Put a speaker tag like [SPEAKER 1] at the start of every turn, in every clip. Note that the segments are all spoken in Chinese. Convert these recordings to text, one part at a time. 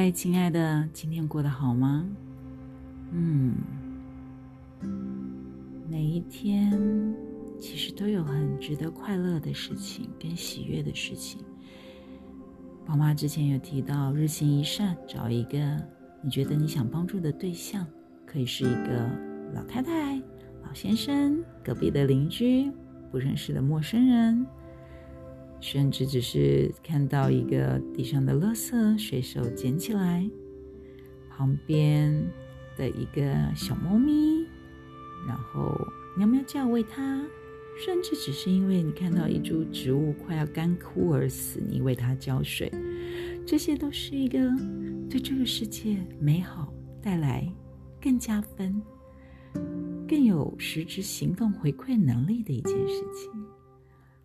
[SPEAKER 1] 嗨，亲爱的，今天过得好吗？嗯，每一天其实都有很值得快乐的事情跟喜悦的事情。宝妈之前有提到，日行一善，找一个你觉得你想帮助的对象，可以是一个老太太、老先生、隔壁的邻居、不认识的陌生人。甚至只是看到一个地上的垃圾，随手捡起来，旁边的一个小猫咪，然后喵喵叫喂它，甚至只是因为你看到一株植物快要干枯而死，你为它浇水，这些都是一个对这个世界美好带来更加分、更有实质行动回馈能力的一件事情。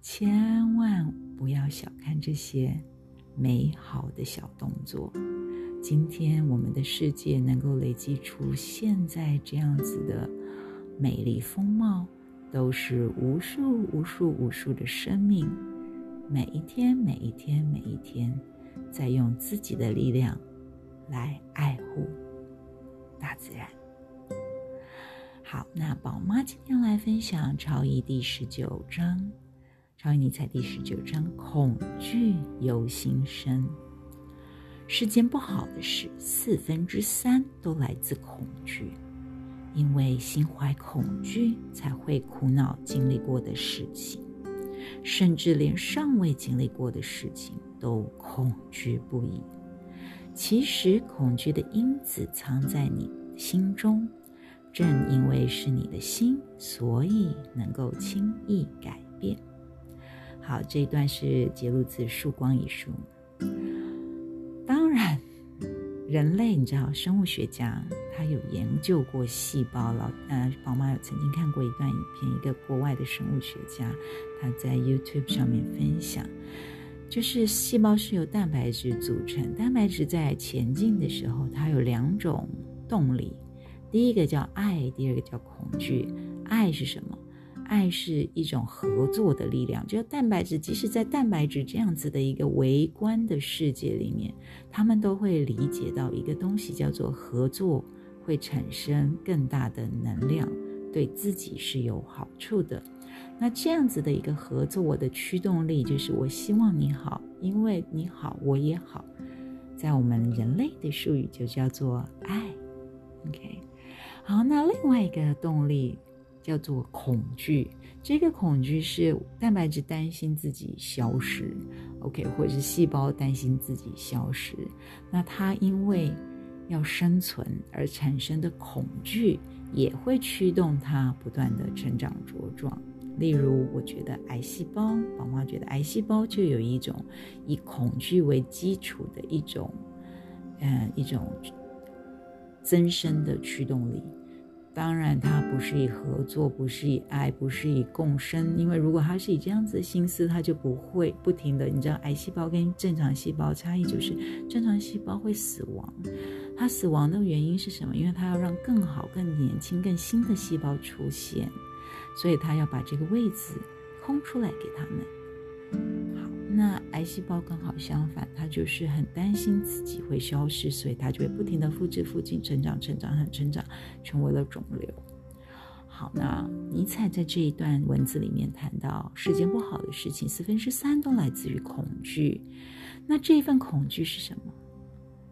[SPEAKER 1] 千万不要小看这些美好的小动作。今天我们的世界能够累积出现在这样子的美丽风貌，都是无数无数无数的生命，每一天每一天每一天，在用自己的力量来爱护大自然。好，那宝妈今天来分享《超一》第十九章。超尼采第十九章：恐惧由心生。世间不好的事，四分之三都来自恐惧。因为心怀恐惧，才会苦恼经历过的事情，甚至连尚未经历过的事情都恐惧不已。其实，恐惧的因子藏在你心中，正因为是你的心，所以能够轻易改变。好，这一段是节录自《曙光》一书。当然，人类你知道，生物学家他有研究过细胞。老呃，宝妈有曾经看过一段影片，一个国外的生物学家他在 YouTube 上面分享，就是细胞是由蛋白质组成。蛋白质在前进的时候，它有两种动力，第一个叫爱，第二个叫恐惧。爱是什么？爱是一种合作的力量，就蛋白质，即使在蛋白质这样子的一个微观的世界里面，他们都会理解到一个东西叫做合作，会产生更大的能量，对自己是有好处的。那这样子的一个合作，我的驱动力就是我希望你好，因为你好，我也好。在我们人类的术语就叫做爱。OK，好，那另外一个动力。叫做恐惧，这个恐惧是蛋白质担心自己消失，OK，或者是细胞担心自己消失。那它因为要生存而产生的恐惧，也会驱动它不断的成长茁壮。例如，我觉得癌细胞，宝妈觉得癌细胞就有一种以恐惧为基础的一种，嗯，一种增生的驱动力。当然，它不是以合作，不是以爱，不是以共生。因为如果它是以这样子的心思，它就不会不停的。你知道，癌细胞跟正常细胞差异就是，正常细胞会死亡。它死亡的原因是什么？因为它要让更好、更年轻、更新的细胞出现，所以它要把这个位置空出来给他们。那癌细胞刚好相反，它就是很担心自己会消失，所以它就会不停的复制、复制、成长、成长、很成长，成为了肿瘤。好，那尼采在这一段文字里面谈到，世间不好的事情四分之三都来自于恐惧。那这份恐惧是什么？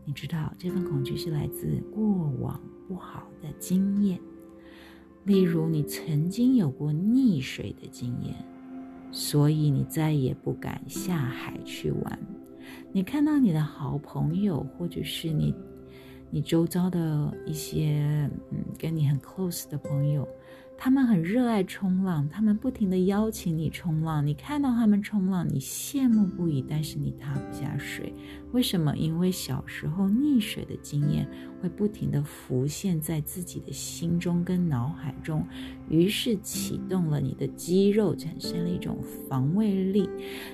[SPEAKER 1] 你知道，这份恐惧是来自过往不好的经验，例如你曾经有过溺水的经验。所以你再也不敢下海去玩。你看到你的好朋友，或者是你，你周遭的一些嗯，跟你很 close 的朋友。他们很热爱冲浪，他们不停地邀请你冲浪。你看到他们冲浪，你羡慕不已，但是你踏不下水。为什么？因为小时候溺水的经验会不停地浮现在自己的心中跟脑海中，于是启动了你的肌肉，产生了一种防卫力。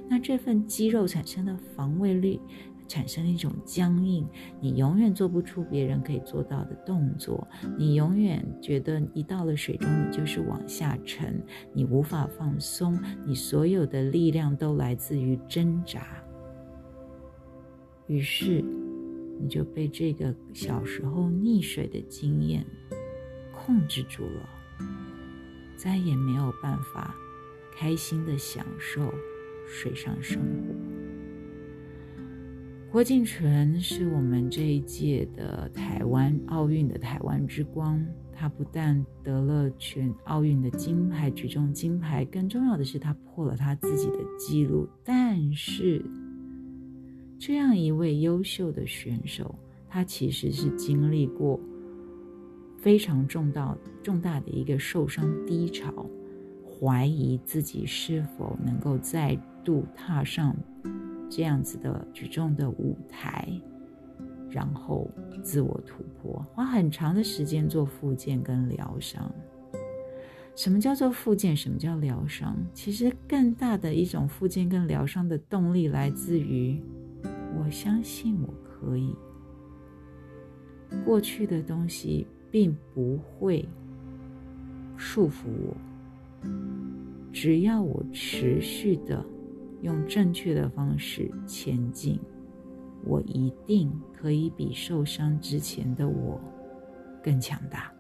[SPEAKER 1] 那这份肌肉产生的防卫力。产生一种僵硬，你永远做不出别人可以做到的动作，你永远觉得一到了水中，你就是往下沉，你无法放松，你所有的力量都来自于挣扎。于是，你就被这个小时候溺水的经验控制住了，再也没有办法开心的享受水上生活。郭敬淳是我们这一届的台湾奥运的台湾之光。他不但得了全奥运的金牌，举重金牌，更重要的是他破了他自己的记录。但是，这样一位优秀的选手，他其实是经历过非常重大、重大的一个受伤低潮，怀疑自己是否能够再度踏上这样子的举重的舞台。然后自我突破，花很长的时间做复健跟疗伤。什么叫做复健？什么叫疗伤？其实更大的一种复健跟疗伤的动力来自于，我相信我可以。过去的东西并不会束缚我，只要我持续的用正确的方式前进。我一定可以比受伤之前的我更强大。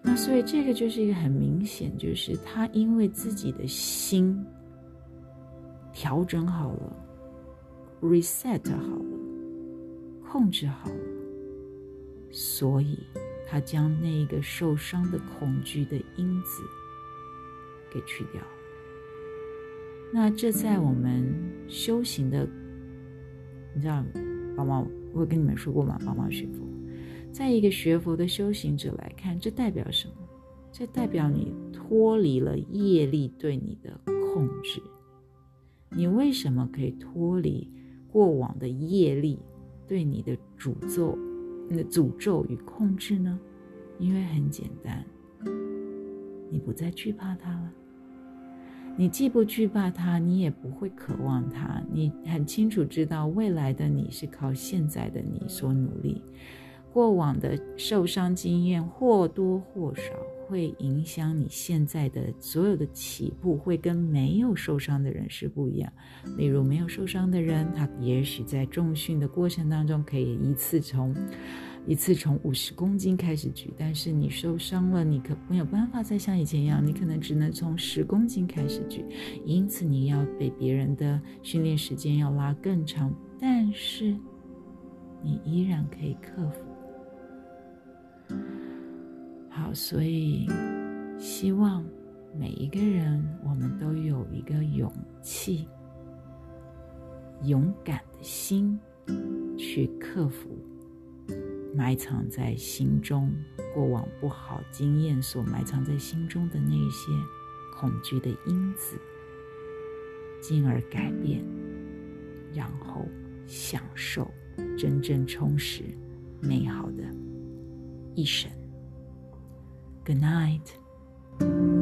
[SPEAKER 1] 那所以这个就是一个很明显，就是他因为自己的心调整好了，reset 好了，控制好了，所以他将那个受伤的恐惧的因子给去掉。那这在我们修行的。你知道，宝宝，我跟你们说过吗？宝宝学佛，在一个学佛的修行者来看，这代表什么？这代表你脱离了业力对你的控制。你为什么可以脱离过往的业力对你的诅咒、你的诅咒与控制呢？因为很简单，你不再惧怕它了。你既不惧怕它，你也不会渴望它。你很清楚知道，未来的你是靠现在的你所努力。过往的受伤经验或多或少会影响你现在的所有的起步，会跟没有受伤的人是不一样。例如，没有受伤的人，他也许在重训的过程当中可以一次从。一次从五十公斤开始举，但是你受伤了，你可没有办法再像以前一样，你可能只能从十公斤开始举，因此你要比别人的训练时间要拉更长，但是你依然可以克服。好，所以希望每一个人，我们都有一个勇气、勇敢的心去克服。埋藏在心中过往不好经验所埋藏在心中的那些恐惧的因子，进而改变，然后享受真正充实、美好的一生。Good night。